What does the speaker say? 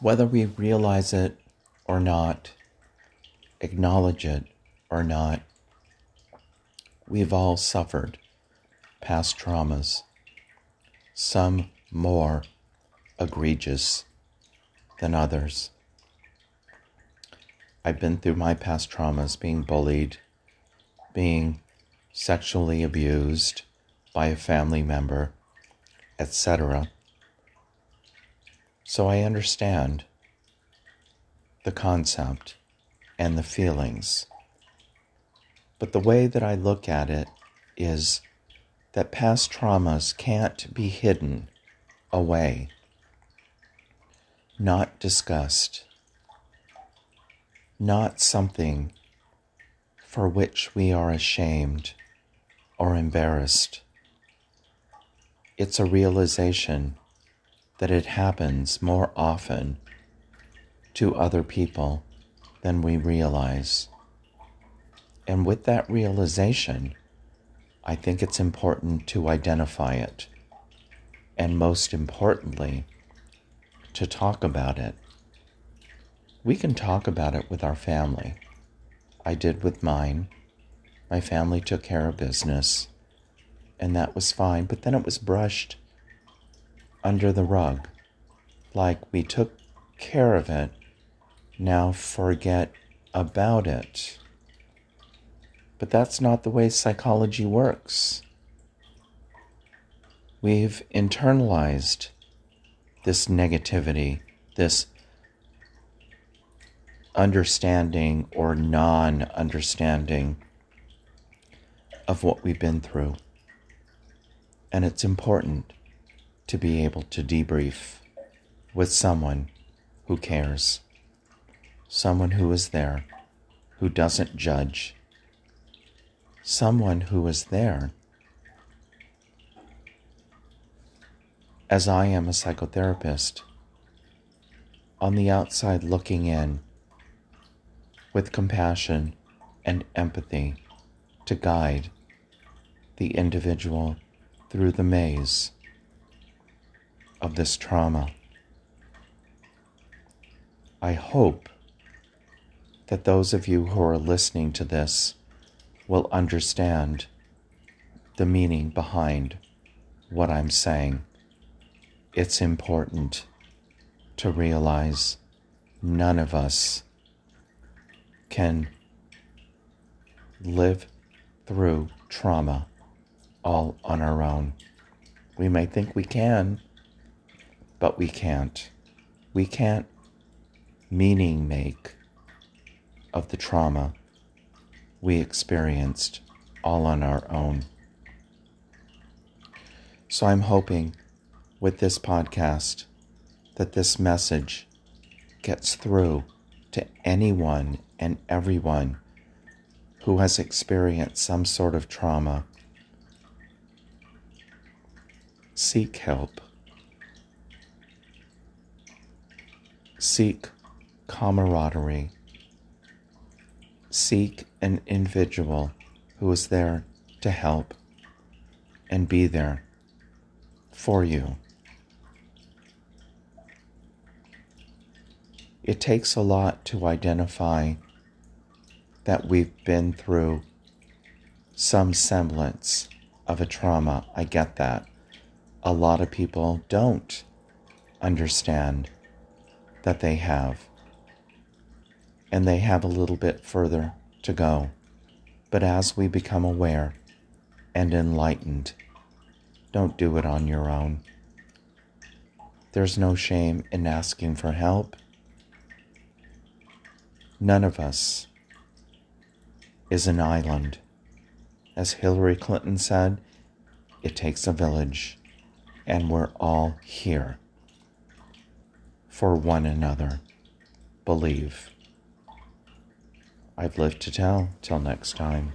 Whether we realize it or not, acknowledge it or not, we've all suffered past traumas, some more egregious than others. I've been through my past traumas being bullied, being sexually abused by a family member, etc. So I understand the concept and the feelings. But the way that I look at it is that past traumas can't be hidden away, not discussed, not something for which we are ashamed or embarrassed. It's a realization that it happens more often to other people than we realize. And with that realization, I think it's important to identify it. And most importantly, to talk about it. We can talk about it with our family. I did with mine. My family took care of business, and that was fine, but then it was brushed under the rug. Like we took care of it, now forget about it. But that's not the way psychology works. We've internalized this negativity, this understanding or non understanding of what we've been through. And it's important to be able to debrief with someone who cares, someone who is there, who doesn't judge, someone who is there. As I am a psychotherapist, on the outside looking in with compassion and empathy to guide the individual through the maze of this trauma. I hope that those of you who are listening to this will understand the meaning behind what I'm saying. It's important to realize none of us can live through trauma all on our own. We may think we can, but we can't. We can't meaning make of the trauma we experienced all on our own. So I'm hoping with this podcast that this message gets through to anyone and everyone who has experienced some sort of trauma. Seek help. Seek camaraderie. Seek an individual who is there to help and be there for you. It takes a lot to identify that we've been through some semblance of a trauma. I get that. A lot of people don't understand that they have. And they have a little bit further to go. But as we become aware and enlightened, don't do it on your own. There's no shame in asking for help. None of us is an island. As Hillary Clinton said, it takes a village, and we're all here for one another. Believe. I've lived to tell. Till next time.